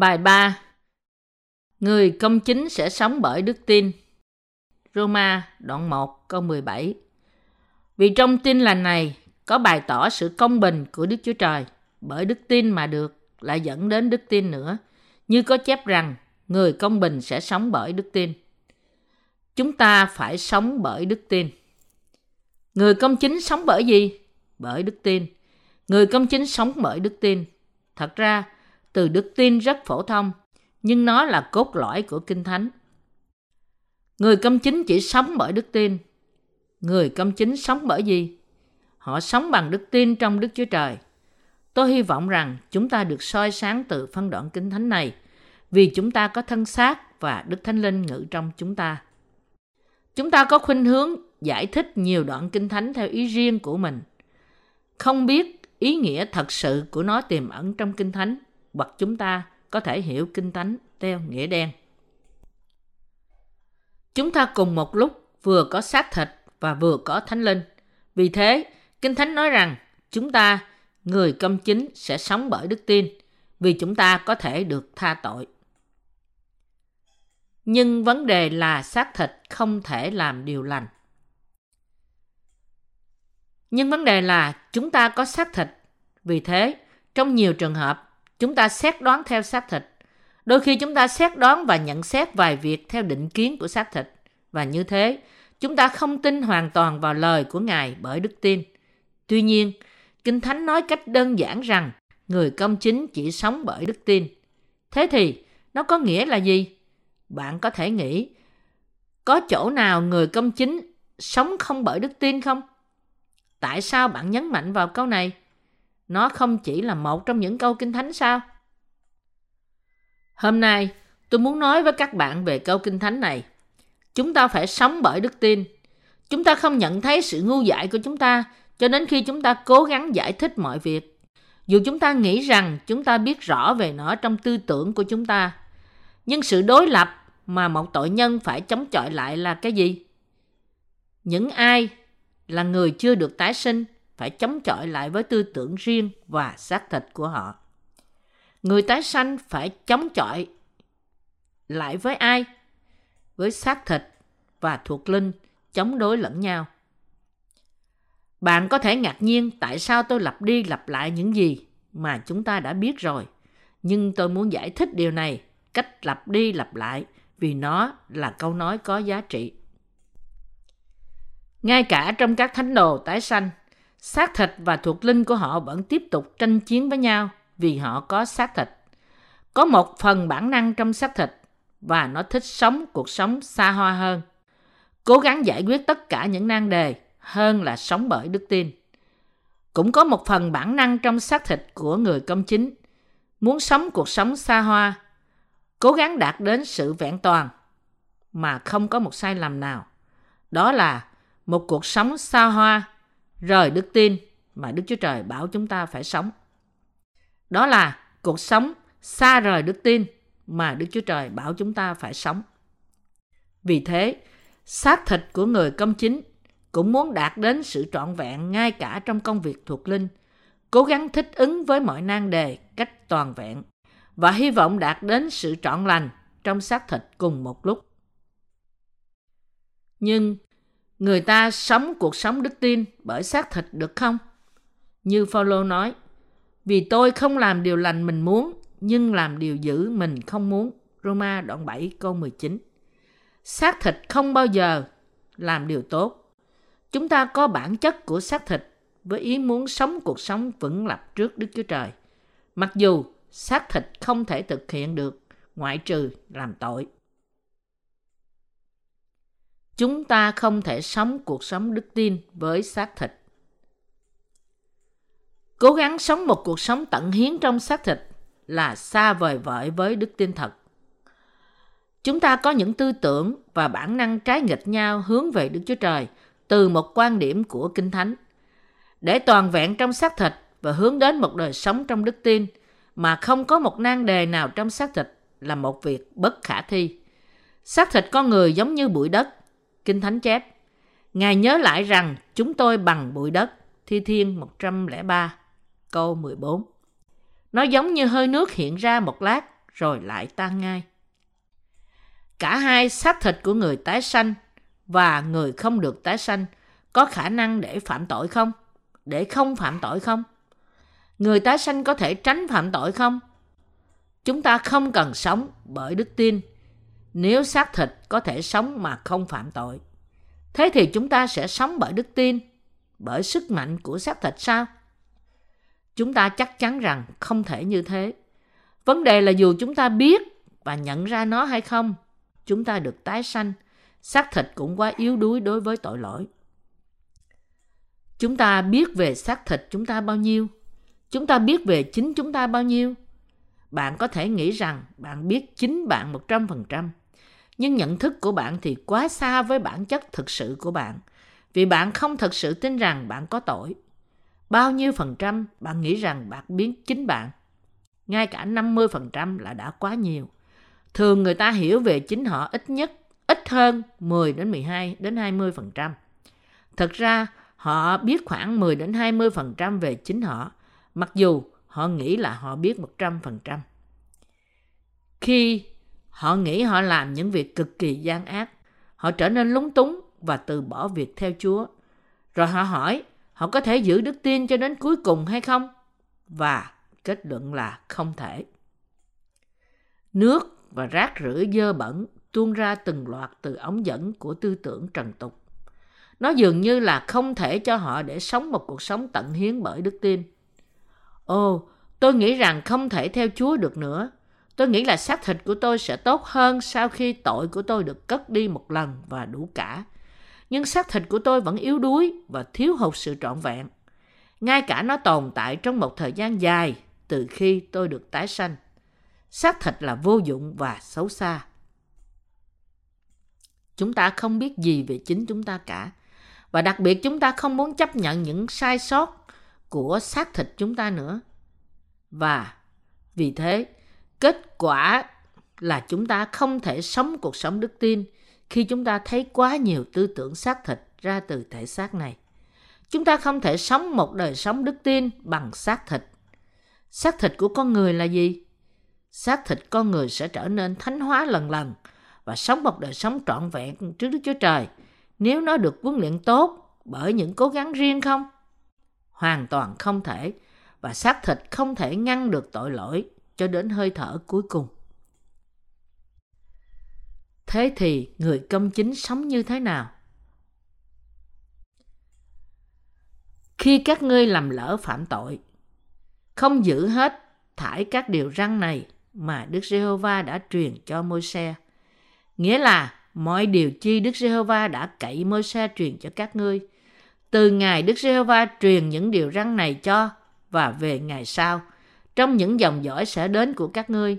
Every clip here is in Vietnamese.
Bài 3 Người công chính sẽ sống bởi đức tin. Roma đoạn 1 câu 17 Vì trong tin lành này có bày tỏ sự công bình của Đức Chúa Trời, bởi đức tin mà được lại dẫn đến đức tin nữa, như có chép rằng người công bình sẽ sống bởi đức tin. Chúng ta phải sống bởi đức tin. Người công chính sống bởi gì? Bởi đức tin. Người công chính sống bởi đức tin. Thật ra, từ đức tin rất phổ thông, nhưng nó là cốt lõi của Kinh Thánh. Người công chính chỉ sống bởi đức tin. Người công chính sống bởi gì? Họ sống bằng đức tin trong Đức Chúa Trời. Tôi hy vọng rằng chúng ta được soi sáng từ phân đoạn Kinh Thánh này vì chúng ta có thân xác và Đức Thánh Linh ngự trong chúng ta. Chúng ta có khuynh hướng giải thích nhiều đoạn Kinh Thánh theo ý riêng của mình. Không biết ý nghĩa thật sự của nó tiềm ẩn trong Kinh Thánh hoặc chúng ta có thể hiểu Kinh Thánh theo nghĩa đen. Chúng ta cùng một lúc vừa có xác thịt và vừa có Thánh Linh. Vì thế, Kinh Thánh nói rằng chúng ta, người công chính, sẽ sống bởi đức tin vì chúng ta có thể được tha tội. Nhưng vấn đề là xác thịt không thể làm điều lành. Nhưng vấn đề là chúng ta có xác thịt. Vì thế, trong nhiều trường hợp, chúng ta xét đoán theo xác thịt. Đôi khi chúng ta xét đoán và nhận xét vài việc theo định kiến của xác thịt. Và như thế, chúng ta không tin hoàn toàn vào lời của Ngài bởi đức tin. Tuy nhiên, Kinh Thánh nói cách đơn giản rằng người công chính chỉ sống bởi đức tin. Thế thì, nó có nghĩa là gì? Bạn có thể nghĩ, có chỗ nào người công chính sống không bởi đức tin không? Tại sao bạn nhấn mạnh vào câu này? Nó không chỉ là một trong những câu kinh thánh sao? Hôm nay, tôi muốn nói với các bạn về câu kinh thánh này. Chúng ta phải sống bởi đức tin. Chúng ta không nhận thấy sự ngu dại của chúng ta cho đến khi chúng ta cố gắng giải thích mọi việc. Dù chúng ta nghĩ rằng chúng ta biết rõ về nó trong tư tưởng của chúng ta. Nhưng sự đối lập mà một tội nhân phải chống chọi lại là cái gì? Những ai là người chưa được tái sinh phải chống chọi lại với tư tưởng riêng và xác thịt của họ. Người tái sanh phải chống chọi lại với ai? Với xác thịt và thuộc linh chống đối lẫn nhau. Bạn có thể ngạc nhiên tại sao tôi lặp đi lặp lại những gì mà chúng ta đã biết rồi. Nhưng tôi muốn giải thích điều này cách lặp đi lặp lại vì nó là câu nói có giá trị. Ngay cả trong các thánh đồ tái sanh, xác thịt và thuộc linh của họ vẫn tiếp tục tranh chiến với nhau vì họ có xác thịt. Có một phần bản năng trong xác thịt và nó thích sống cuộc sống xa hoa hơn. Cố gắng giải quyết tất cả những nan đề hơn là sống bởi đức tin. Cũng có một phần bản năng trong xác thịt của người công chính, muốn sống cuộc sống xa hoa, cố gắng đạt đến sự vẹn toàn mà không có một sai lầm nào. Đó là một cuộc sống xa hoa, rời đức tin mà Đức Chúa Trời bảo chúng ta phải sống. Đó là cuộc sống xa rời đức tin mà Đức Chúa Trời bảo chúng ta phải sống. Vì thế, xác thịt của người công chính cũng muốn đạt đến sự trọn vẹn ngay cả trong công việc thuộc linh, cố gắng thích ứng với mọi nan đề cách toàn vẹn và hy vọng đạt đến sự trọn lành trong xác thịt cùng một lúc. Nhưng người ta sống cuộc sống đức tin bởi xác thịt được không? Như Phaolô nói, vì tôi không làm điều lành mình muốn, nhưng làm điều dữ mình không muốn. Roma đoạn 7 câu 19 Xác thịt không bao giờ làm điều tốt. Chúng ta có bản chất của xác thịt với ý muốn sống cuộc sống vững lập trước Đức Chúa Trời. Mặc dù xác thịt không thể thực hiện được ngoại trừ làm tội. Chúng ta không thể sống cuộc sống đức tin với xác thịt. Cố gắng sống một cuộc sống tận hiến trong xác thịt là xa vời vợi với đức tin thật. Chúng ta có những tư tưởng và bản năng trái nghịch nhau hướng về Đức Chúa Trời từ một quan điểm của Kinh Thánh. Để toàn vẹn trong xác thịt và hướng đến một đời sống trong đức tin mà không có một nan đề nào trong xác thịt là một việc bất khả thi. Xác thịt con người giống như bụi đất. Kinh Thánh chép. Ngài nhớ lại rằng chúng tôi bằng bụi đất. Thi Thiên 103 câu 14. Nó giống như hơi nước hiện ra một lát, rồi lại tan ngay. Cả hai xác thịt của người tái sanh và người không được tái sanh có khả năng để phạm tội không? Để không phạm tội không? Người tái sanh có thể tránh phạm tội không? Chúng ta không cần sống bởi đức tin nếu xác thịt có thể sống mà không phạm tội. Thế thì chúng ta sẽ sống bởi đức tin, bởi sức mạnh của xác thịt sao? Chúng ta chắc chắn rằng không thể như thế. Vấn đề là dù chúng ta biết và nhận ra nó hay không, chúng ta được tái sanh, xác thịt cũng quá yếu đuối đối với tội lỗi. Chúng ta biết về xác thịt chúng ta bao nhiêu? Chúng ta biết về chính chúng ta bao nhiêu? Bạn có thể nghĩ rằng bạn biết chính bạn 100%, nhưng nhận thức của bạn thì quá xa với bản chất thực sự của bạn, vì bạn không thực sự tin rằng bạn có tội. Bao nhiêu phần trăm bạn nghĩ rằng bạn biết chính bạn? Ngay cả 50% là đã quá nhiều. Thường người ta hiểu về chính họ ít nhất ít hơn 10 đến 12 đến 20%. Thật ra, họ biết khoảng 10 đến 20% về chính họ, mặc dù họ nghĩ là họ biết 100%. Khi họ nghĩ họ làm những việc cực kỳ gian ác, họ trở nên lúng túng và từ bỏ việc theo Chúa. Rồi họ hỏi, họ có thể giữ đức tin cho đến cuối cùng hay không? Và kết luận là không thể. Nước và rác rưởi dơ bẩn tuôn ra từng loạt từ ống dẫn của tư tưởng trần tục. Nó dường như là không thể cho họ để sống một cuộc sống tận hiến bởi đức tin. Ồ, tôi nghĩ rằng không thể theo Chúa được nữa. Tôi nghĩ là xác thịt của tôi sẽ tốt hơn sau khi tội của tôi được cất đi một lần và đủ cả. Nhưng xác thịt của tôi vẫn yếu đuối và thiếu hụt sự trọn vẹn. Ngay cả nó tồn tại trong một thời gian dài từ khi tôi được tái sanh. Xác thịt là vô dụng và xấu xa. Chúng ta không biết gì về chính chúng ta cả. Và đặc biệt chúng ta không muốn chấp nhận những sai sót của xác thịt chúng ta nữa. Và vì thế, kết quả là chúng ta không thể sống cuộc sống đức tin khi chúng ta thấy quá nhiều tư tưởng xác thịt ra từ thể xác này. Chúng ta không thể sống một đời sống đức tin bằng xác thịt. Xác thịt của con người là gì? Xác thịt con người sẽ trở nên thánh hóa lần lần và sống một đời sống trọn vẹn trước Đức Chúa Trời nếu nó được huấn luyện tốt bởi những cố gắng riêng không? Hoàn toàn không thể và xác thịt không thể ngăn được tội lỗi cho đến hơi thở cuối cùng. Thế thì người công chính sống như thế nào? Khi các ngươi làm lỡ phạm tội, không giữ hết thải các điều răn này mà Đức Giê-hô-va đã truyền cho Môi-se. Nghĩa là mọi điều chi Đức Giê-hô-va đã cậy Môi-se truyền cho các ngươi. Từ ngày Đức Giê-hô-va truyền những điều răn này cho và về ngày sau, trong những dòng dõi sẽ đến của các ngươi,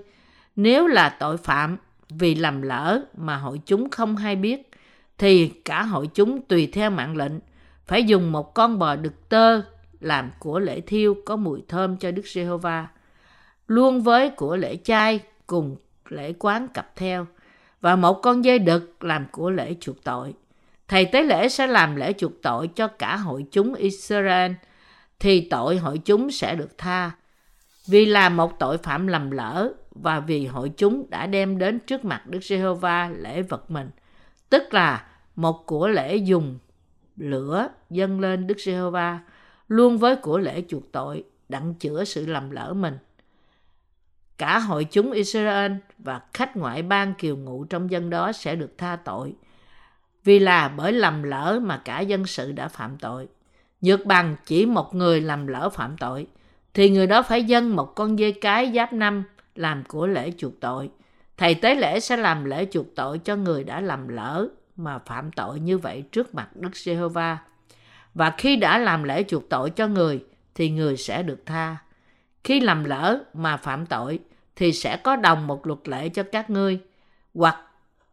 nếu là tội phạm vì làm lỡ mà hội chúng không hay biết, thì cả hội chúng tùy theo mạng lệnh phải dùng một con bò đực tơ làm của lễ thiêu có mùi thơm cho Đức Giê-hô-va, luôn với của lễ chay cùng lễ quán cặp theo, và một con dây đực làm của lễ chuộc tội. Thầy tế lễ sẽ làm lễ chuộc tội cho cả hội chúng Israel, thì tội hội chúng sẽ được tha. Vì là một tội phạm lầm lỡ và vì hội chúng đã đem đến trước mặt Đức Giê-hô-va lễ vật mình, tức là một của lễ dùng lửa dâng lên Đức Giê-hô-va luôn với của lễ chuộc tội đặng chữa sự lầm lỡ mình. Cả hội chúng Israel và khách ngoại bang kiều ngụ trong dân đó sẽ được tha tội, vì là bởi lầm lỡ mà cả dân sự đã phạm tội. Nhược bằng chỉ một người làm lỡ phạm tội, thì người đó phải dâng một con dê cái giáp năm làm của lễ chuộc tội. Thầy tế lễ sẽ làm lễ chuộc tội cho người đã làm lỡ mà phạm tội như vậy trước mặt Đức Giê-hô-va. Và khi đã làm lễ chuộc tội cho người, thì người sẽ được tha. Khi làm lỡ mà phạm tội, thì sẽ có đồng một luật lệ cho các ngươi, hoặc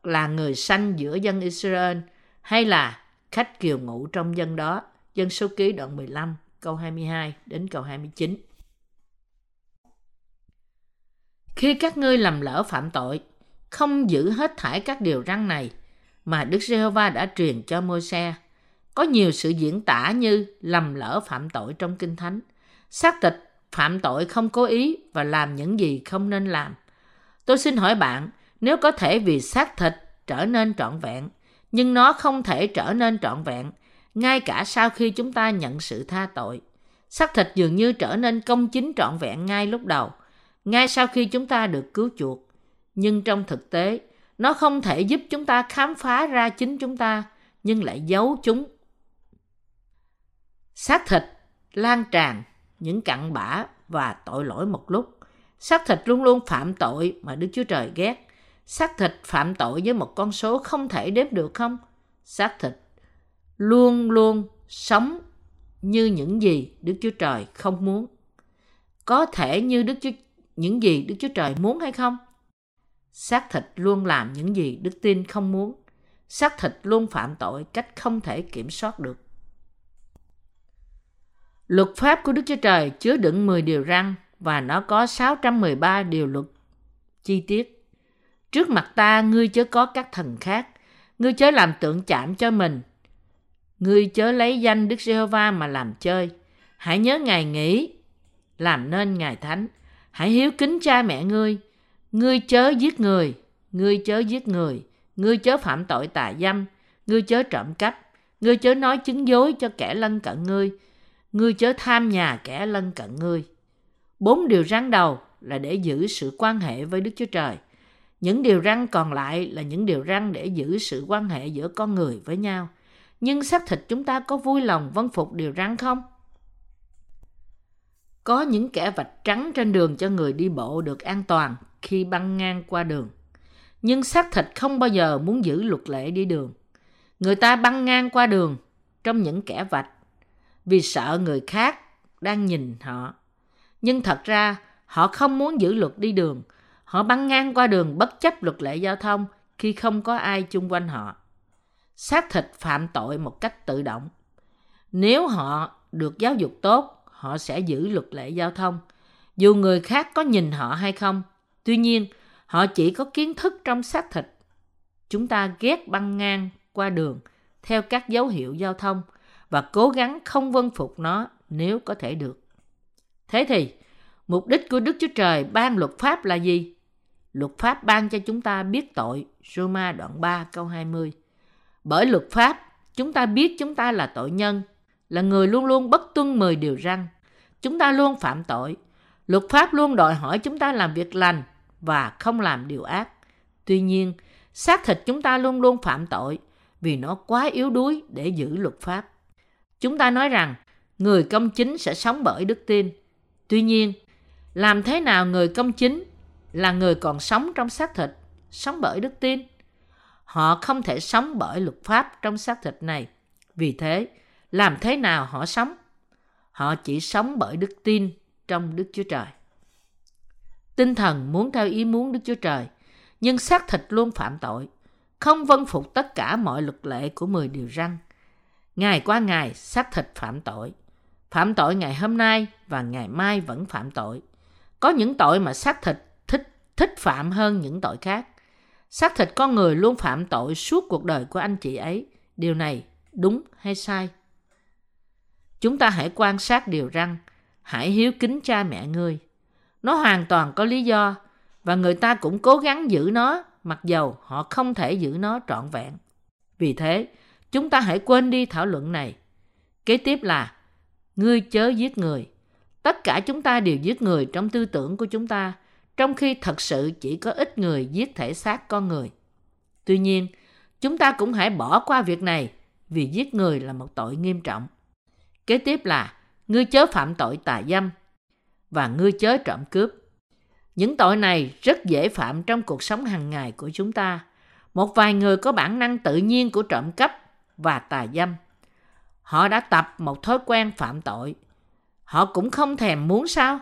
là người sanh giữa dân Israel, hay là khách kiều ngụ trong dân đó. Dân số ký đoạn 15 câu 22 đến câu 29. Khi các ngươi làm lỡ phạm tội, không giữ hết thải các điều răn này mà Đức Giê-hô-va đã truyền cho Môi-se, có nhiều sự diễn tả như lầm lỡ phạm tội trong Kinh Thánh, xác tịch phạm tội không cố ý và làm những gì không nên làm. Tôi xin hỏi bạn, nếu có thể vì xác thịt trở nên trọn vẹn, nhưng nó không thể trở nên trọn vẹn, ngay cả sau khi chúng ta nhận sự tha tội. Xác thịt dường như trở nên công chính trọn vẹn ngay lúc đầu, ngay sau khi chúng ta được cứu chuộc. Nhưng trong thực tế, nó không thể giúp chúng ta khám phá ra chính chúng ta, nhưng lại giấu chúng. Xác thịt lan tràn những cặn bã và tội lỗi một lúc. Xác thịt luôn luôn phạm tội mà Đức Chúa Trời ghét. Xác thịt phạm tội với một con số không thể đếm được không? Xác thịt luôn luôn sống như những gì Đức Chúa Trời không muốn. Có thể như Đức Chúa những gì Đức Chúa Trời muốn hay không? Xác thịt luôn làm những gì đức tin không muốn. Xác thịt luôn phạm tội cách không thể kiểm soát được. Luật pháp của Đức Chúa Trời chứa đựng 10 điều răn và nó có 613 điều luật chi tiết. Trước mặt ta, ngươi chớ có các thần khác, ngươi chớ làm tượng chạm cho mình. Ngươi chớ lấy danh Đức Giê-hô-va mà làm chơi. Hãy nhớ ngày nghỉ, làm nên ngày thánh. Hãy hiếu kính cha mẹ ngươi. Ngươi chớ giết người, ngươi chớ giết người, ngươi chớ phạm tội tà dâm, ngươi chớ trộm cắp, ngươi chớ nói chứng dối cho kẻ lân cận ngươi, ngươi chớ tham nhà kẻ lân cận ngươi. Bốn điều răn đầu là để giữ sự quan hệ với Đức Chúa Trời. Những điều răn còn lại là những điều răn để giữ sự quan hệ giữa con người với nhau. Nhưng xác thịt chúng ta có vui lòng vân phục điều răn không? Có những kẻ vạch trắng trên đường cho người đi bộ được an toàn khi băng ngang qua đường. Nhưng xác thịt không bao giờ muốn giữ luật lệ đi đường. Người ta băng ngang qua đường trong những kẻ vạch vì sợ người khác đang nhìn họ. Nhưng thật ra họ không muốn giữ luật đi đường. Họ băng ngang qua đường bất chấp luật lệ giao thông khi không có ai chung quanh họ. Xác thịt phạm tội một cách tự động. Nếu họ được giáo dục tốt, họ sẽ giữ luật lệ giao thông. Dù người khác có nhìn họ hay không, tuy nhiên họ chỉ có kiến thức trong xác thịt. Chúng ta ghét băng ngang qua đường theo các dấu hiệu giao thông và cố gắng không vân phục nó nếu có thể được. Thế thì, mục đích của Đức Chúa Trời ban luật pháp là gì? Luật pháp ban cho chúng ta biết tội, Roma đoạn 3 câu 20. Bởi luật pháp, chúng ta biết chúng ta là tội nhân, là người luôn luôn bất tuân 10 điều răn. Chúng ta luôn phạm tội. Luật pháp luôn đòi hỏi chúng ta làm việc lành và không làm điều ác. Tuy nhiên, xác thịt chúng ta luôn luôn phạm tội vì nó quá yếu đuối để giữ luật pháp. Chúng ta nói rằng người công chính sẽ sống bởi đức tin. Tuy nhiên, làm thế nào người công chính là người còn sống trong xác thịt, sống bởi đức tin? Họ không thể sống bởi luật pháp trong xác thịt này. Vì thế, làm thế nào họ sống? Họ chỉ sống bởi đức tin trong Đức Chúa Trời. Tinh thần muốn theo ý muốn Đức Chúa Trời, nhưng xác thịt luôn phạm tội, không vân phục tất cả mọi luật lệ của 10 điều răn. Ngày qua ngày, xác thịt phạm tội. Phạm tội ngày hôm nay và ngày mai vẫn phạm tội. Có những tội mà xác thịt thích thích phạm hơn những tội khác. Xác thịt con người luôn phạm tội suốt cuộc đời của anh chị ấy. Điều này đúng hay sai? Chúng ta hãy quan sát điều răng, hãy hiếu kính cha mẹ ngươi. Nó hoàn toàn có lý do và người ta cũng cố gắng giữ nó mặc dầu họ không thể giữ nó trọn vẹn. Vì thế, chúng ta hãy quên đi thảo luận này. Kế tiếp là ngươi chớ giết người. Tất cả chúng ta đều giết người trong tư tưởng của chúng ta, trong khi thật sự chỉ có ít người giết thể xác con người. Tuy nhiên, chúng ta cũng hãy bỏ qua việc này vì giết người là một tội nghiêm trọng. Kế tiếp là ngươi chớ phạm tội tà dâm và ngươi chớ trộm cướp. Những tội này rất dễ phạm trong cuộc sống hàng ngày của chúng ta. Một vài người có bản năng tự nhiên của trộm cắp và tà dâm. Họ đã tập một thói quen phạm tội. Họ cũng không thèm muốn sao?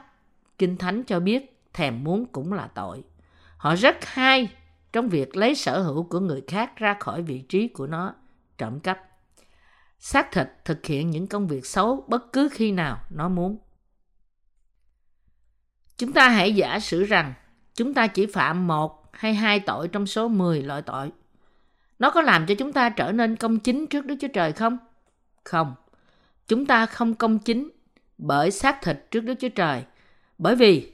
Kinh Thánh cho biết thèm muốn cũng là tội. Họ rất hay trong việc lấy sở hữu của người khác ra khỏi vị trí của nó, trộm cắp xác thịt thực hiện những công việc xấu bất cứ khi nào nó muốn. Chúng ta hãy giả sử rằng chúng ta chỉ phạm một hay hai tội trong số 10 loại tội. Nó có làm cho chúng ta trở nên công chính trước Đức Chúa Trời không? Không. Chúng ta không công chính bởi xác thịt trước Đức Chúa Trời. Bởi vì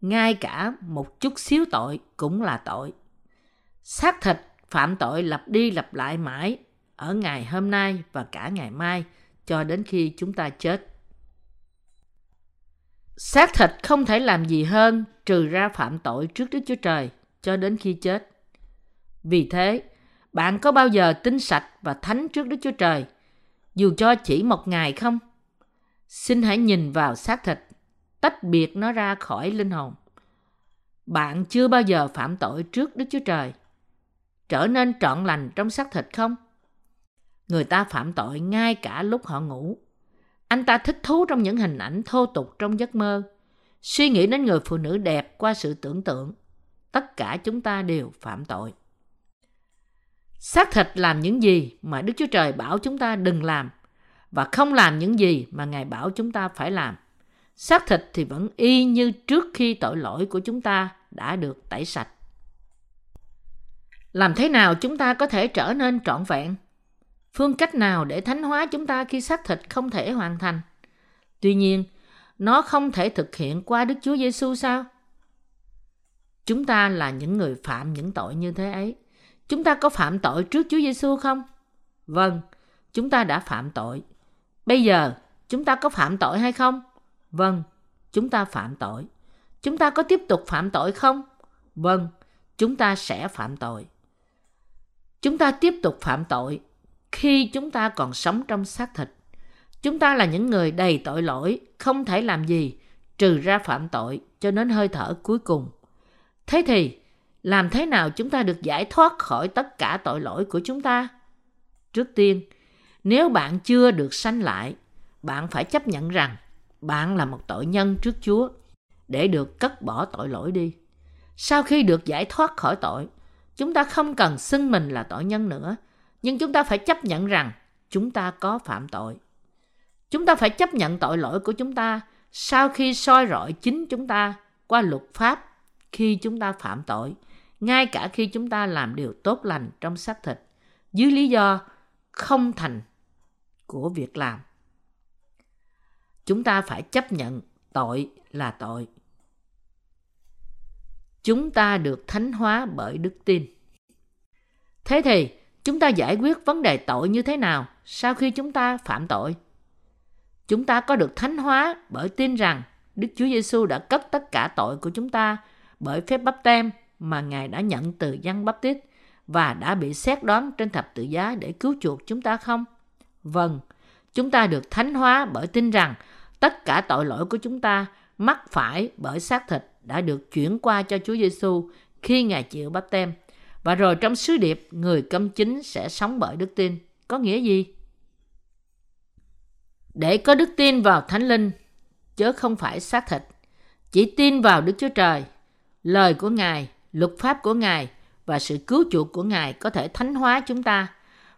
ngay cả một chút xíu tội cũng là tội. Xác thịt phạm tội lặp đi lặp lại mãi ở ngày hôm nay và cả ngày mai cho đến khi chúng ta chết. Xác thịt không thể làm gì hơn trừ ra phạm tội trước Đức Chúa Trời cho đến khi chết. Vì thế, bạn có bao giờ tính sạch và thánh trước Đức Chúa Trời, dù cho chỉ một ngày không? Xin hãy nhìn vào xác thịt, tách biệt nó ra khỏi linh hồn. Bạn chưa bao giờ phạm tội trước Đức Chúa Trời, trở nên trọn lành trong xác thịt không? Người ta phạm tội ngay cả lúc họ ngủ. Anh ta thích thú trong những hình ảnh thô tục trong giấc mơ, suy nghĩ đến người phụ nữ đẹp qua sự tưởng tượng. Tất cả chúng ta đều phạm tội. Xác thịt làm những gì mà Đức Chúa Trời bảo chúng ta đừng làm và không làm những gì mà Ngài bảo chúng ta phải làm. Xác thịt thì vẫn y như trước khi tội lỗi của chúng ta đã được tẩy sạch. Làm thế nào chúng ta có thể trở nên trọn vẹn? Phương cách nào để thánh hóa chúng ta khi xác thịt không thể hoàn thành? Tuy nhiên, nó không thể thực hiện qua Đức Chúa Giêsu sao? Chúng ta là những người phạm những tội như thế ấy. Chúng ta có phạm tội trước Chúa Giêsu không? Vâng, chúng ta đã phạm tội. Bây giờ, chúng ta có phạm tội hay không? Vâng, chúng ta phạm tội. Chúng ta có tiếp tục phạm tội không? Vâng, chúng ta sẽ phạm tội. Chúng ta tiếp tục phạm tội khi chúng ta còn sống trong xác thịt. Chúng ta là những người đầy tội lỗi, không thể làm gì trừ ra phạm tội cho đến hơi thở cuối cùng. Thế thì, làm thế nào chúng ta được giải thoát khỏi tất cả tội lỗi của chúng ta? Trước tiên, nếu bạn chưa được sanh lại, bạn phải chấp nhận rằng bạn là một tội nhân trước Chúa để được cất bỏ tội lỗi đi. Sau khi được giải thoát khỏi tội, chúng ta không cần xưng mình là tội nhân nữa, nhưng chúng ta phải chấp nhận rằng chúng ta có phạm tội. Chúng ta phải chấp nhận tội lỗi của chúng ta sau khi soi rọi chính chúng ta qua luật pháp khi chúng ta phạm tội, ngay cả khi chúng ta làm điều tốt lành trong xác thịt, dưới lý do không thành của việc làm. Chúng ta phải chấp nhận tội là tội. Chúng ta được thánh hóa bởi đức tin. Thế thì, chúng ta giải quyết vấn đề tội như thế nào sau khi chúng ta phạm tội? Chúng ta có được thánh hóa bởi tin rằng Đức Chúa Giêsu đã cất tất cả tội của chúng ta bởi phép bắp tem mà Ngài đã nhận từ dân bắp tít và đã bị xét đoán trên thập tự giá để cứu chuộc chúng ta không? Vâng, chúng ta được thánh hóa bởi tin rằng tất cả tội lỗi của chúng ta mắc phải bởi xác thịt đã được chuyển qua cho Chúa Giêsu khi Ngài chịu bắp tem. Và rồi trong sứ điệp, người câm chính sẽ sống bởi đức tin. Có nghĩa gì? Để có đức tin vào Thánh Linh, chớ không phải xác thịt. Chỉ tin vào Đức Chúa Trời, lời của Ngài, luật pháp của Ngài và sự cứu chuộc của Ngài có thể thánh hóa chúng ta.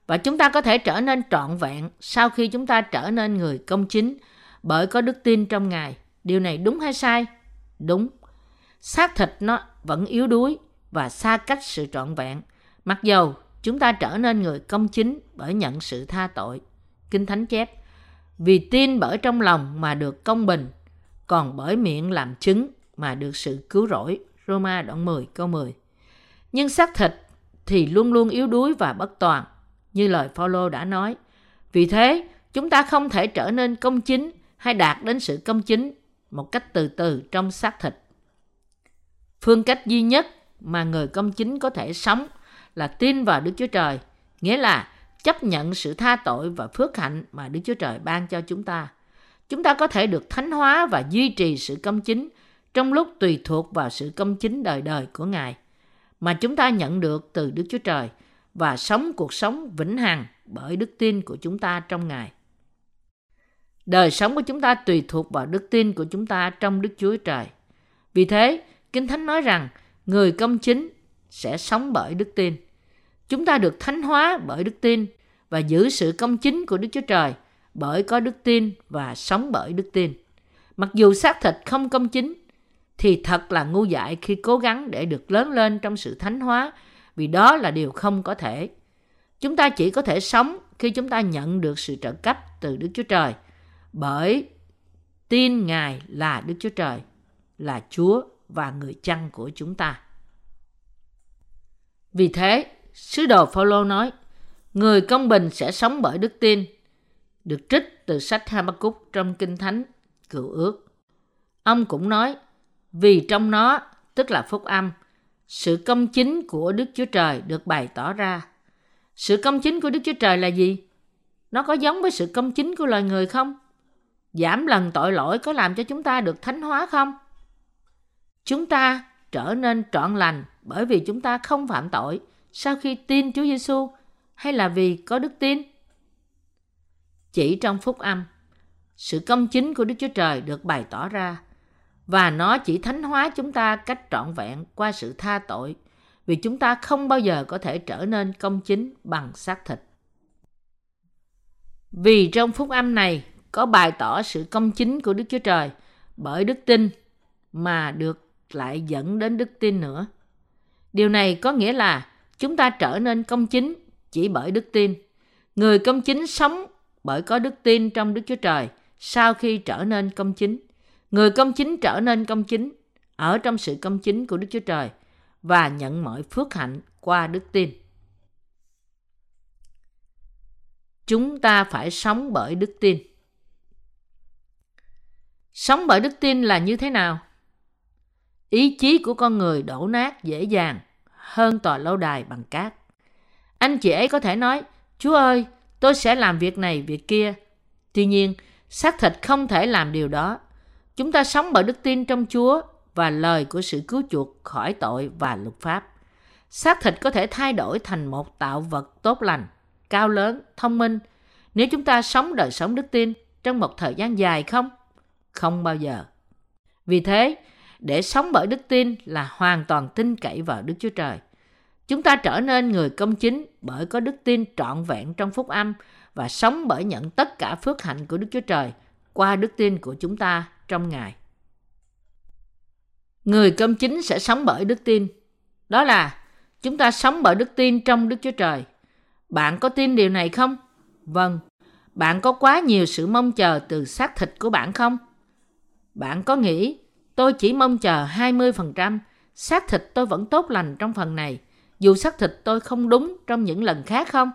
Và chúng ta có thể trở nên trọn vẹn sau khi chúng ta trở nên người công chính bởi có đức tin trong Ngài. Điều này đúng hay sai? Đúng. Xác thịt nó vẫn yếu đuối và xa cách sự trọn vẹn. Mặc dầu chúng ta trở nên người công chính bởi nhận sự tha tội. Kinh Thánh chép, vì tin bởi trong lòng mà được công bình, còn bởi miệng làm chứng mà được sự cứu rỗi. Roma đoạn 10 câu 10. Nhưng xác thịt thì luôn luôn yếu đuối và bất toàn, như lời Phaolô đã nói. Vì thế, chúng ta không thể trở nên công chính hay đạt đến sự công chính một cách từ từ trong xác thịt. Phương cách duy nhất mà người công chính có thể sống là tin vào Đức Chúa Trời, nghĩa là chấp nhận sự tha tội và phước hạnh mà Đức Chúa Trời ban cho chúng ta. Chúng ta có thể được thánh hóa và duy trì sự công chính trong lúc tùy thuộc vào sự công chính đời đời của Ngài mà chúng ta nhận được từ Đức Chúa Trời và sống cuộc sống vĩnh hằng bởi đức tin của chúng ta trong Ngài. Đời sống của chúng ta tùy thuộc vào đức tin của chúng ta trong Đức Chúa Trời. Vì thế, Kinh Thánh nói rằng người công chính sẽ sống bởi đức tin. Chúng ta được thánh hóa bởi đức tin và giữ sự công chính của Đức Chúa Trời bởi có đức tin và sống bởi đức tin. Mặc dù xác thịt không công chính, thì thật là ngu dại khi cố gắng để được lớn lên trong sự thánh hóa vì đó là điều không có thể. Chúng ta chỉ có thể sống khi chúng ta nhận được sự trợ cấp từ Đức Chúa Trời bởi tin Ngài là Đức Chúa Trời, là Chúa và người chăn của chúng ta. Vì thế, sứ đồ Phaolô nói, người công bình sẽ sống bởi đức tin, được trích từ sách Habakkuk trong Kinh Thánh, Cựu Ước. Ông cũng nói, vì trong nó, tức là phúc âm, sự công chính của Đức Chúa Trời được bày tỏ ra. Sự công chính của Đức Chúa Trời là gì? Nó có giống với sự công chính của loài người không? Giảm lần tội lỗi có làm cho chúng ta được thánh hóa không? Chúng ta trở nên trọn lành bởi vì chúng ta không phạm tội sau khi tin Chúa Giêsu hay là vì có đức tin? Chỉ trong phúc âm, sự công chính của Đức Chúa Trời được bày tỏ ra và nó chỉ thánh hóa chúng ta cách trọn vẹn qua sự tha tội vì chúng ta không bao giờ có thể trở nên công chính bằng xác thịt. Vì trong phúc âm này có bày tỏ sự công chính của Đức Chúa Trời bởi đức tin mà được lại dẫn đến đức tin nữa. Điều này có nghĩa là chúng ta trở nên công chính chỉ bởi đức tin. Người công chính sống bởi có đức tin trong Đức Chúa Trời sau khi trở nên công chính. Người công chính trở nên công chính ở trong sự công chính của Đức Chúa Trời và nhận mọi phước hạnh qua đức tin. Chúng ta phải sống bởi đức tin. Sống bởi đức tin là như thế nào? Ý chí của con người đổ nát dễ dàng hơn tòa lâu đài bằng cát. Anh chị ấy có thể nói, Chúa ơi, tôi sẽ làm việc này, việc kia. Tuy nhiên, xác thịt không thể làm điều đó. Chúng ta sống bởi đức tin trong Chúa và lời của sự cứu chuộc khỏi tội và luật pháp. Xác thịt có thể thay đổi thành một tạo vật tốt lành, cao lớn, thông minh nếu chúng ta sống đời sống đức tin trong một thời gian dài không? Không bao giờ. Vì thế, để sống bởi đức tin là hoàn toàn tin cậy vào Đức Chúa Trời. Chúng ta trở nên người công chính bởi có đức tin trọn vẹn trong phúc âm và sống bởi nhận tất cả phước hạnh của Đức Chúa Trời qua đức tin của chúng ta trong Ngài. Người công chính sẽ sống bởi đức tin. Đó là, chúng ta sống bởi đức tin trong Đức Chúa Trời. Bạn có tin điều này không? Vâng. Bạn có quá nhiều sự mong chờ từ xác thịt của bạn không? Bạn có nghĩ tôi chỉ mong chờ 20%, xác thịt tôi vẫn tốt lành trong phần này, dù xác thịt tôi không đúng trong những lần khác không?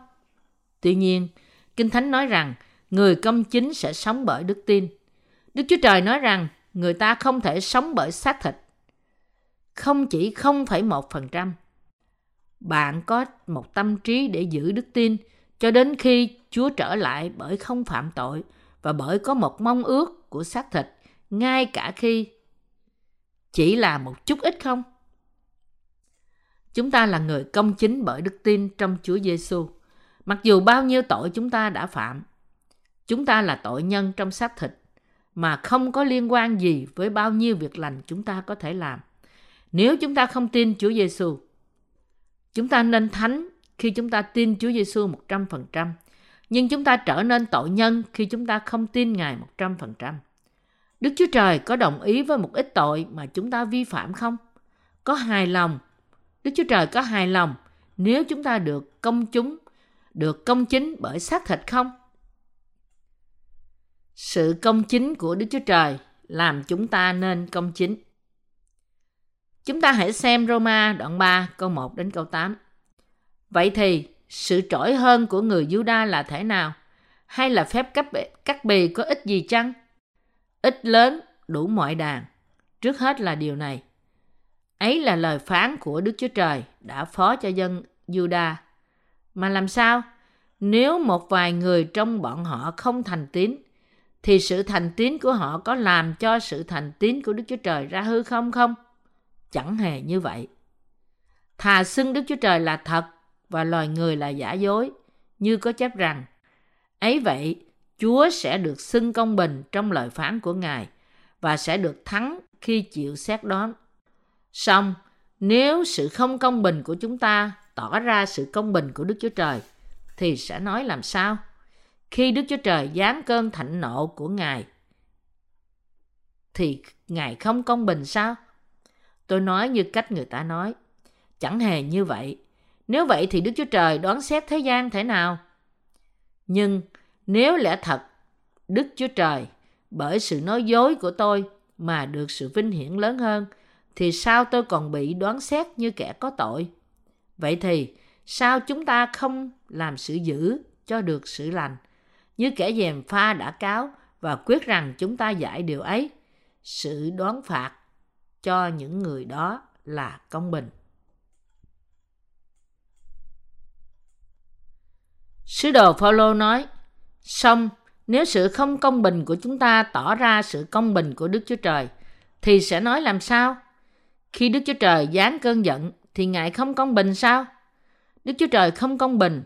Tuy nhiên, Kinh Thánh nói rằng người công chính sẽ sống bởi đức tin. Đức Chúa Trời nói rằng người ta không thể sống bởi xác thịt. Không chỉ 0,1%. Bạn có một tâm trí để giữ đức tin cho đến khi Chúa trở lại bởi không phạm tội và bởi có một mong ước của xác thịt ngay cả khi chỉ là một chút ít không? Chúng ta là người công chính bởi đức tin trong Chúa Giêsu. Mặc dù bao nhiêu tội chúng ta đã phạm, chúng ta là tội nhân trong xác thịt mà không có liên quan gì với bao nhiêu việc lành chúng ta có thể làm. Nếu chúng ta không tin Chúa Giêsu, chúng ta nên thánh khi chúng ta tin Chúa Giêsu 100%, nhưng chúng ta trở nên tội nhân khi chúng ta không tin Ngài 100%. Đức Chúa Trời có đồng ý với một ít tội mà chúng ta vi phạm không? Có hài lòng. Đức Chúa Trời có hài lòng nếu chúng ta được công chúng, được công chính bởi xác thịt không? Sự công chính của Đức Chúa Trời làm chúng ta nên công chính. Chúng ta hãy xem Roma đoạn 3 câu 1 đến câu 8. Vậy thì sự trỗi hơn của người Juda là thế nào? Hay là phép cắt, cắt bì có ích gì chăng? Ít lớn đủ mọi đàn. Trước hết là điều này. Ấy là lời phán của Đức Chúa Trời đã phó cho dân Juda. Mà làm sao? Nếu một vài người trong bọn họ không thành tín, thì sự thành tín của họ có làm cho sự thành tín của Đức Chúa Trời ra hư không không? Chẳng hề như vậy. Thà xưng Đức Chúa Trời là thật và loài người là giả dối, như có chép rằng, ấy vậy Chúa sẽ được xưng công bình trong lời phán của Ngài và sẽ được thắng khi chịu xét đoán. Xong, nếu sự không công bình của chúng ta tỏ ra sự công bình của Đức Chúa Trời, thì sẽ nói làm sao? Khi Đức Chúa Trời giáng cơn thạnh nộ của Ngài, thì Ngài không công bình sao? Tôi nói như cách người ta nói. Chẳng hề như vậy. Nếu vậy thì Đức Chúa Trời đoán xét thế gian thế nào? Nhưng nếu lẽ thật, Đức Chúa Trời bởi sự nói dối của tôi mà được sự vinh hiển lớn hơn, thì sao tôi còn bị đoán xét như kẻ có tội? Vậy thì sao chúng ta không làm sự dữ cho được sự lành? Như kẻ dèm pha đã cáo và quyết rằng chúng ta giải điều ấy. Sự đoán phạt cho những người đó là công bình. Sứ đồ Phaolô nói, xong nếu sự không công bình của chúng ta tỏ ra sự công bình của Đức Chúa Trời, thì sẽ nói làm sao? Khi Đức Chúa Trời giáng cơn giận, thì Ngài không công bình sao? Đức Chúa Trời không công bình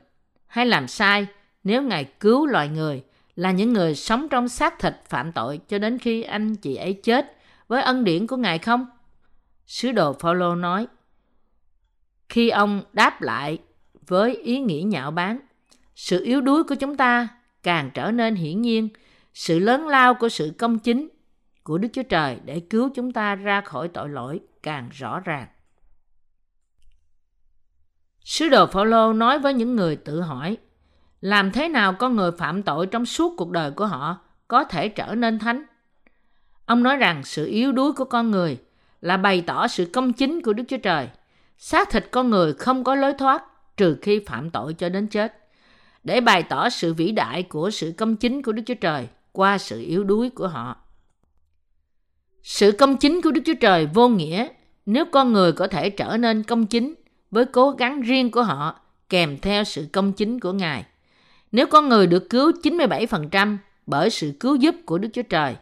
hay làm sai nếu Ngài cứu loài người là những người sống trong xác thịt phạm tội cho đến khi anh chị ấy chết với ân điển của Ngài không? Sứ đồ Phaolô nói, khi ông đáp lại với ý nghĩa nhạo báng, sự yếu đuối của chúng ta càng trở nên hiển nhiên, sự lớn lao của sự công chính của Đức Chúa Trời để cứu chúng ta ra khỏi tội lỗi càng rõ ràng. Sứ đồ Phaolô nói với những người tự hỏi, làm thế nào con người phạm tội trong suốt cuộc đời của họ có thể trở nên thánh? Ông nói rằng sự yếu đuối của con người là bày tỏ sự công chính của Đức Chúa Trời. Xác thịt con người không có lối thoát trừ khi phạm tội cho đến chết. Để bày tỏ sự vĩ đại của sự công chính của Đức Chúa Trời qua sự yếu đuối của họ. Sự công chính của Đức Chúa Trời vô nghĩa nếu con người có thể trở nên công chính với cố gắng riêng của họ kèm theo sự công chính của Ngài. Nếu con người được cứu 97% bởi sự cứu giúp của Đức Chúa Trời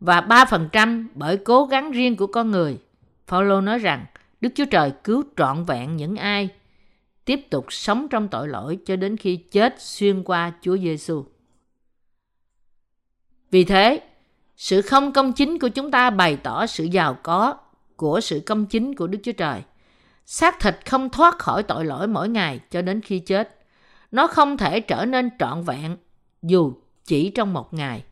và 3% bởi cố gắng riêng của con người, Phaolô nói rằng Đức Chúa Trời cứu trọn vẹn những ai tiếp tục sống trong tội lỗi cho đến khi chết xuyên qua Chúa Giêsu. Vì thế, sự không công chính của chúng ta bày tỏ sự giàu có của sự công chính của Đức Chúa Trời. Xác thịt không thoát khỏi tội lỗi mỗi ngày cho đến khi chết. Nó không thể trở nên trọn vẹn dù chỉ trong một ngày.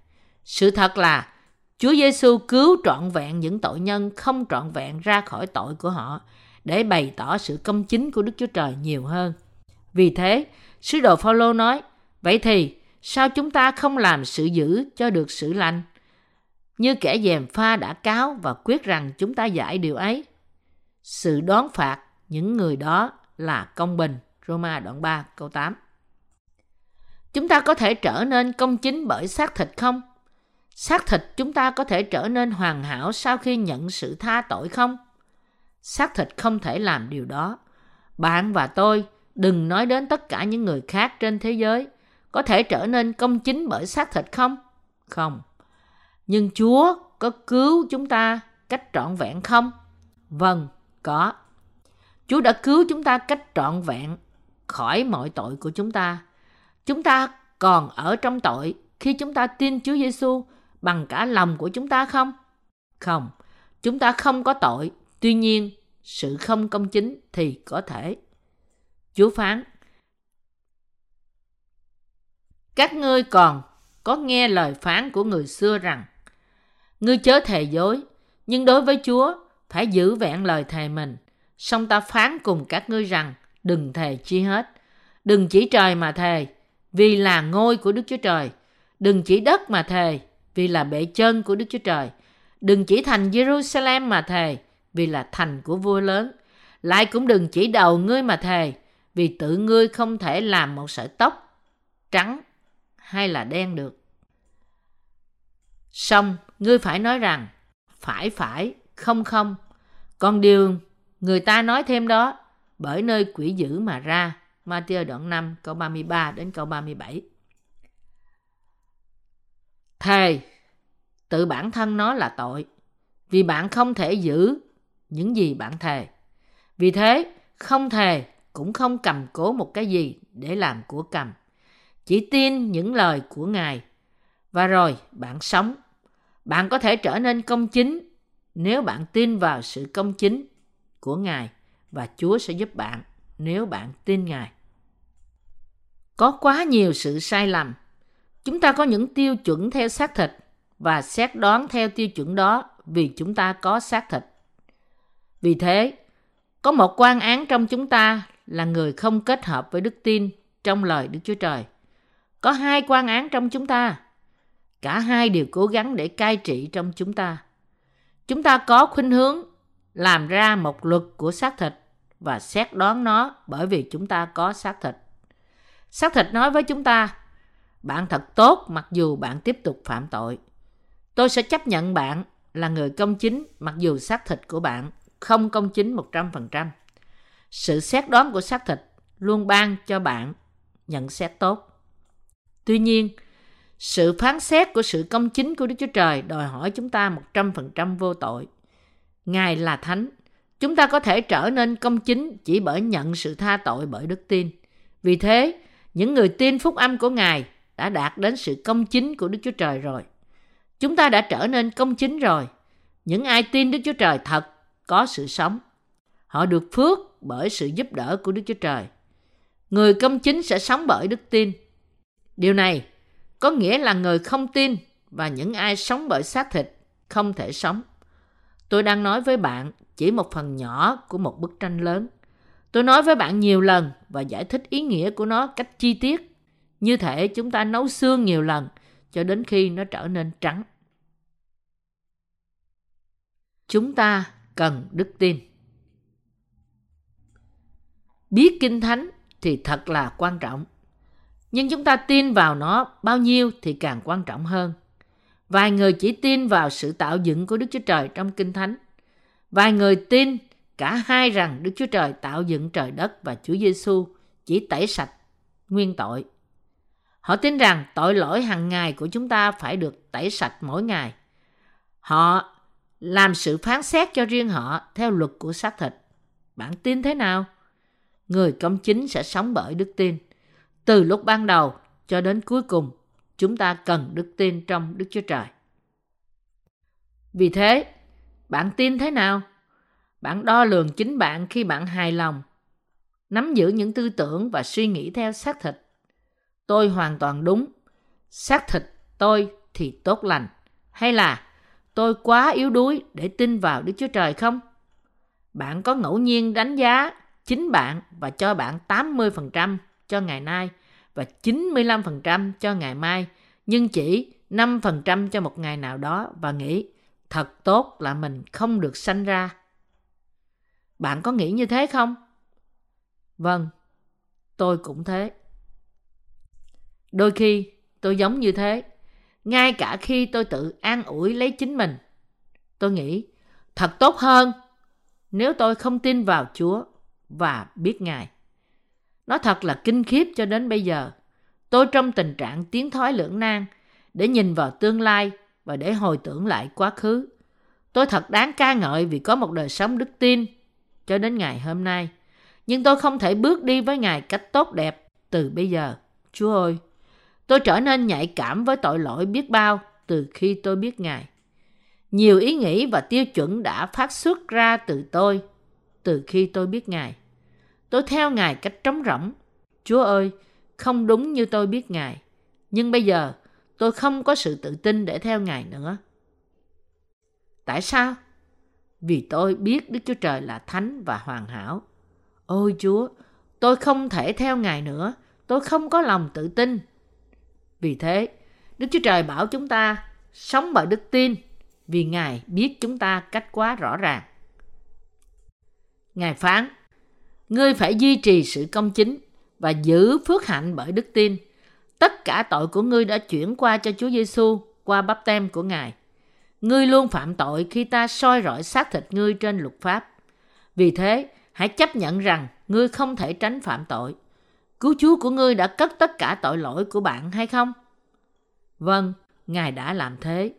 Sự thật là Chúa Giêsu cứu trọn vẹn những tội nhân không trọn vẹn ra khỏi tội của họ để bày tỏ sự công chính của Đức Chúa Trời nhiều hơn. Vì thế, sứ đồ Phaolô nói: "Vậy thì sao chúng ta không làm sự dữ cho được sự lành?" Như kẻ dèm pha đã cáo và quyết rằng chúng ta giải điều ấy. Sự đón phạt những người đó là công bình. Roma đoạn 3 câu 8 Chúng ta có thể trở nên công chính bởi xác thịt không? Xác thịt chúng ta có thể trở nên hoàn hảo sau khi nhận sự tha tội không? Xác thịt không thể làm điều đó. Bạn và tôi đừng nói đến tất cả những người khác trên thế giới có thể trở nên công chính bởi xác thịt không? Không. Nhưng Chúa có cứu chúng ta cách trọn vẹn không? Vâng, có. Chúa đã cứu chúng ta cách trọn vẹn khỏi mọi tội của chúng ta. Chúng ta còn ở trong tội khi chúng ta tin Chúa Giêsu bằng cả lòng của chúng ta không? Không, chúng ta không có tội. Tuy nhiên, sự không công chính thì có thể. Chúa phán, các ngươi còn có nghe lời phán của người xưa rằng Ngươi chớ thề dối, nhưng đối với Chúa phải giữ vẹn lời thề mình. Song ta phán cùng các ngươi rằng đừng thề chi hết. Đừng chỉ trời mà thề, vì là ngôi của Đức Chúa Trời. Đừng chỉ đất mà thề, vì là bệ chân của Đức Chúa Trời. Đừng chỉ thành Jerusalem mà thề, vì là thành của vua lớn. Lại cũng đừng chỉ đầu ngươi mà thề, vì tự ngươi không thể làm một sợi tóc trắng hay là đen được. Xong, ngươi phải nói rằng, phải phải, không không. Còn điều người ta nói thêm đó, bởi nơi quỷ dữ mà ra. Matthew đoạn 5 câu 33 đến câu 37. Thề, tự bản thân nó là tội, vì bạn không thể giữ những gì bạn thề. Vì thế, không thề cũng không cầm cố một cái gì để làm của cầm. Chỉ tin những lời của Ngài. Và rồi bạn sống bạn có thể trở nên công chính nếu bạn tin vào sự công chính của Ngài và Chúa sẽ giúp bạn nếu bạn tin Ngài. Có quá nhiều sự sai lầm. Chúng ta có những tiêu chuẩn theo xác thịt và xét đoán theo tiêu chuẩn đó vì chúng ta có xác thịt. Vì thế, có một quan án trong chúng ta là người không kết hợp với đức tin trong lời Đức Chúa Trời. Có hai quan án trong chúng ta Cả hai đều cố gắng để cai trị trong chúng ta. Chúng ta có khuynh hướng làm ra một luật của xác thịt và xét đoán nó bởi vì chúng ta có xác thịt. Xác thịt nói với chúng ta, bạn thật tốt mặc dù bạn tiếp tục phạm tội. Tôi sẽ chấp nhận bạn là người công chính mặc dù xác thịt của bạn không công chính 100%. Sự xét đoán của xác thịt luôn ban cho bạn nhận xét tốt. Tuy nhiên, sự phán xét của sự công chính của Đức Chúa Trời đòi hỏi chúng ta 100% vô tội. Ngài là thánh. Chúng ta có thể trở nên công chính chỉ bởi nhận sự tha tội bởi đức tin. Vì thế, những người tin phúc âm của Ngài đã đạt đến sự công chính của Đức Chúa Trời rồi. Chúng ta đã trở nên công chính rồi. Những ai tin Đức Chúa Trời thật có sự sống. Họ được phước bởi sự giúp đỡ của Đức Chúa Trời. Người công chính sẽ sống bởi đức tin. Điều này có nghĩa là người không tin và những ai sống bởi xác thịt không thể sống. Tôi đang nói với bạn chỉ một phần nhỏ của một bức tranh lớn. Tôi nói với bạn nhiều lần và giải thích ý nghĩa của nó cách chi tiết. Như thể chúng ta nấu xương nhiều lần cho đến khi nó trở nên trắng. Chúng ta cần đức tin. Biết kinh thánh thì thật là quan trọng. Nhưng chúng ta tin vào nó bao nhiêu thì càng quan trọng hơn. Vài người chỉ tin vào sự tạo dựng của Đức Chúa Trời trong Kinh Thánh. Vài người tin cả hai rằng Đức Chúa Trời tạo dựng trời đất và Chúa Giêsu chỉ tẩy sạch nguyên tội. Họ tin rằng tội lỗi hàng ngày của chúng ta phải được tẩy sạch mỗi ngày. Họ làm sự phán xét cho riêng họ theo luật của xác thịt. Bạn tin thế nào? Người công chính sẽ sống bởi đức tin. Từ lúc ban đầu cho đến cuối cùng, chúng ta cần đức tin trong Đức Chúa Trời. Vì thế, bạn tin thế nào? Bạn đo lường chính bạn khi bạn hài lòng, nắm giữ những tư tưởng và suy nghĩ theo xác thịt. Tôi hoàn toàn đúng, xác thịt tôi thì tốt lành. Hay là tôi quá yếu đuối để tin vào Đức Chúa Trời không? Bạn có ngẫu nhiên đánh giá chính bạn và cho bạn 80% cho ngày nay và 95% cho ngày mai, nhưng chỉ 5% cho một ngày nào đó và nghĩ thật tốt là mình không được sanh ra. Bạn có nghĩ như thế không? Vâng, tôi cũng thế. Đôi khi tôi giống như thế, ngay cả khi tôi tự an ủi lấy chính mình. Tôi nghĩ thật tốt hơn nếu tôi không tin vào Chúa và biết Ngài. Nó thật là kinh khiếp cho đến bây giờ. Tôi trong tình trạng tiến thoái lưỡng nan để nhìn vào tương lai và để hồi tưởng lại quá khứ. Tôi thật đáng ca ngợi vì có một đời sống đức tin cho đến ngày hôm nay. Nhưng tôi không thể bước đi với Ngài cách tốt đẹp từ bây giờ. Chúa ơi, tôi trở nên nhạy cảm với tội lỗi biết bao từ khi tôi biết Ngài. Nhiều ý nghĩ và tiêu chuẩn đã phát xuất ra từ tôi từ khi tôi biết Ngài. Tôi theo Ngài cách trống rỗng. Chúa ơi, không đúng như tôi biết Ngài. Nhưng bây giờ, tôi không có sự tự tin để theo Ngài nữa. Tại sao? Vì tôi biết Đức Chúa Trời là thánh và hoàn hảo. Ôi Chúa, tôi không thể theo Ngài nữa. Tôi không có lòng tự tin. Vì thế, Đức Chúa Trời bảo chúng ta sống bởi đức tin vì Ngài biết chúng ta cách quá rõ ràng. Ngài phán, ngươi phải duy trì sự công chính và giữ phước hạnh bởi đức tin. Tất cả tội của ngươi đã chuyển qua cho Chúa Giêsu qua bắp tem của Ngài. Ngươi luôn phạm tội khi ta soi rọi xác thịt ngươi trên luật pháp. Vì thế, hãy chấp nhận rằng ngươi không thể tránh phạm tội. Cứu Chúa của ngươi đã cất tất cả tội lỗi của bạn hay không? Vâng, Ngài đã làm thế.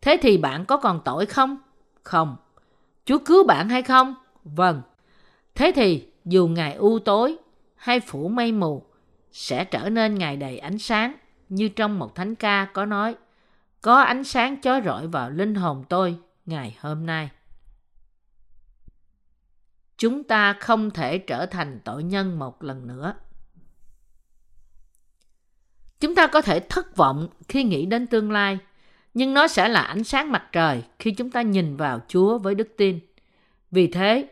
Thế thì bạn có còn tội không? Không. Chúa cứu bạn hay không? Vâng. Thế thì dù ngày u tối hay phủ mây mù sẽ trở nên ngày đầy ánh sáng như trong một thánh ca có nói có ánh sáng chói rọi vào linh hồn tôi ngày hôm nay. Chúng ta không thể trở thành tội nhân một lần nữa. Chúng ta có thể thất vọng khi nghĩ đến tương lai, nhưng nó sẽ là ánh sáng mặt trời khi chúng ta nhìn vào Chúa với đức tin. Vì thế,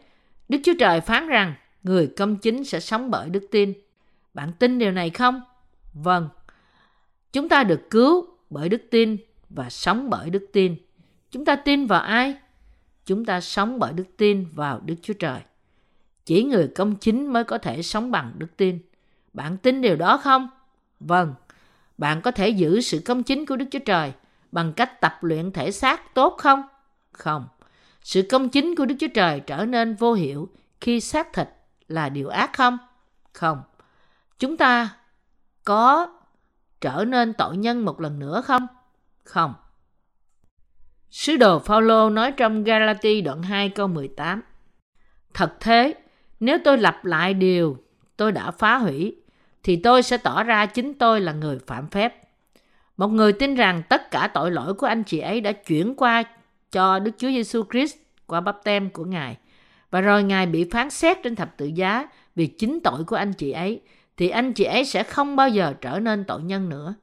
Đức Chúa Trời phán rằng người công chính sẽ sống bởi đức tin. Bạn tin điều này không? Vâng. Chúng ta được cứu bởi đức tin và sống bởi đức tin. Chúng ta tin vào ai? chúng ta sống bởi đức tin vào Đức Chúa Trời. Chỉ người công chính mới có thể sống bằng đức tin. Bạn tin điều đó không? Vâng, bạn có thể giữ sự công chính của Đức Chúa Trời bằng cách tập luyện thể xác tốt không? Không. Sự công chính của Đức Chúa Trời trở nên vô hiệu khi xác thịt là điều ác không? Không. Chúng ta có trở nên tội nhân một lần nữa không? Không. Sứ đồ Phaolô nói trong Galati đoạn 2 câu 18. Thật thế, nếu tôi lặp lại điều tôi đã phá hủy, thì tôi sẽ tỏ ra chính tôi là người phạm phép. Một người tin rằng tất cả tội lỗi của anh chị ấy đã chuyển qua cho Đức Chúa Giêsu Christ qua bắp tem của Ngài. Và rồi Ngài bị phán xét trên thập tự giá vì chính tội của anh chị ấy, thì anh chị ấy sẽ không bao giờ trở nên tội nhân nữa.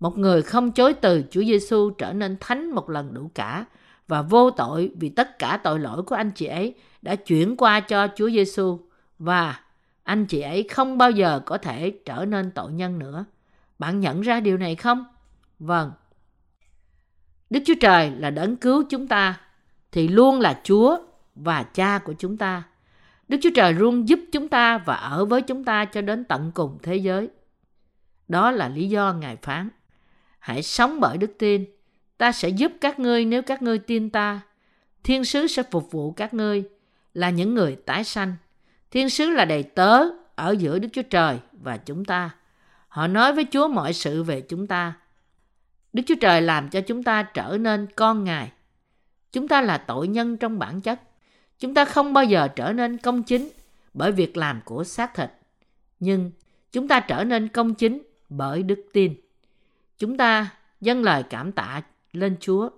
Một người không chối từ Chúa Giêsu trở nên thánh một lần đủ cả và vô tội vì tất cả tội lỗi của anh chị ấy đã chuyển qua cho Chúa Giêsu và anh chị ấy không bao giờ có thể trở nên tội nhân nữa. Bạn nhận ra điều này không? Vâng. Đức Chúa Trời là đấng cứu chúng ta, thì luôn là Chúa và Cha của chúng ta. Đức Chúa Trời luôn giúp chúng ta và ở với chúng ta cho đến tận cùng thế giới. Đó là lý do Ngài phán. Hãy sống bởi đức tin. Ta sẽ giúp các ngươi nếu các ngươi tin ta. Thiên sứ sẽ phục vụ các ngươi, là những người tái sanh. Thiên sứ là đầy tớ ở giữa Đức Chúa Trời và chúng ta. Họ nói với Chúa mọi sự về chúng ta. Đức Chúa Trời làm cho chúng ta trở nên con Ngài. Chúng ta là tội nhân trong bản chất. Chúng ta không bao giờ trở nên công chính bởi việc làm của xác thịt. Nhưng chúng ta trở nên công chính bởi đức tin. Chúng ta dâng lời cảm tạ lên Chúa.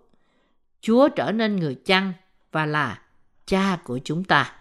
Chúa trở nên người chăn và là cha của chúng ta.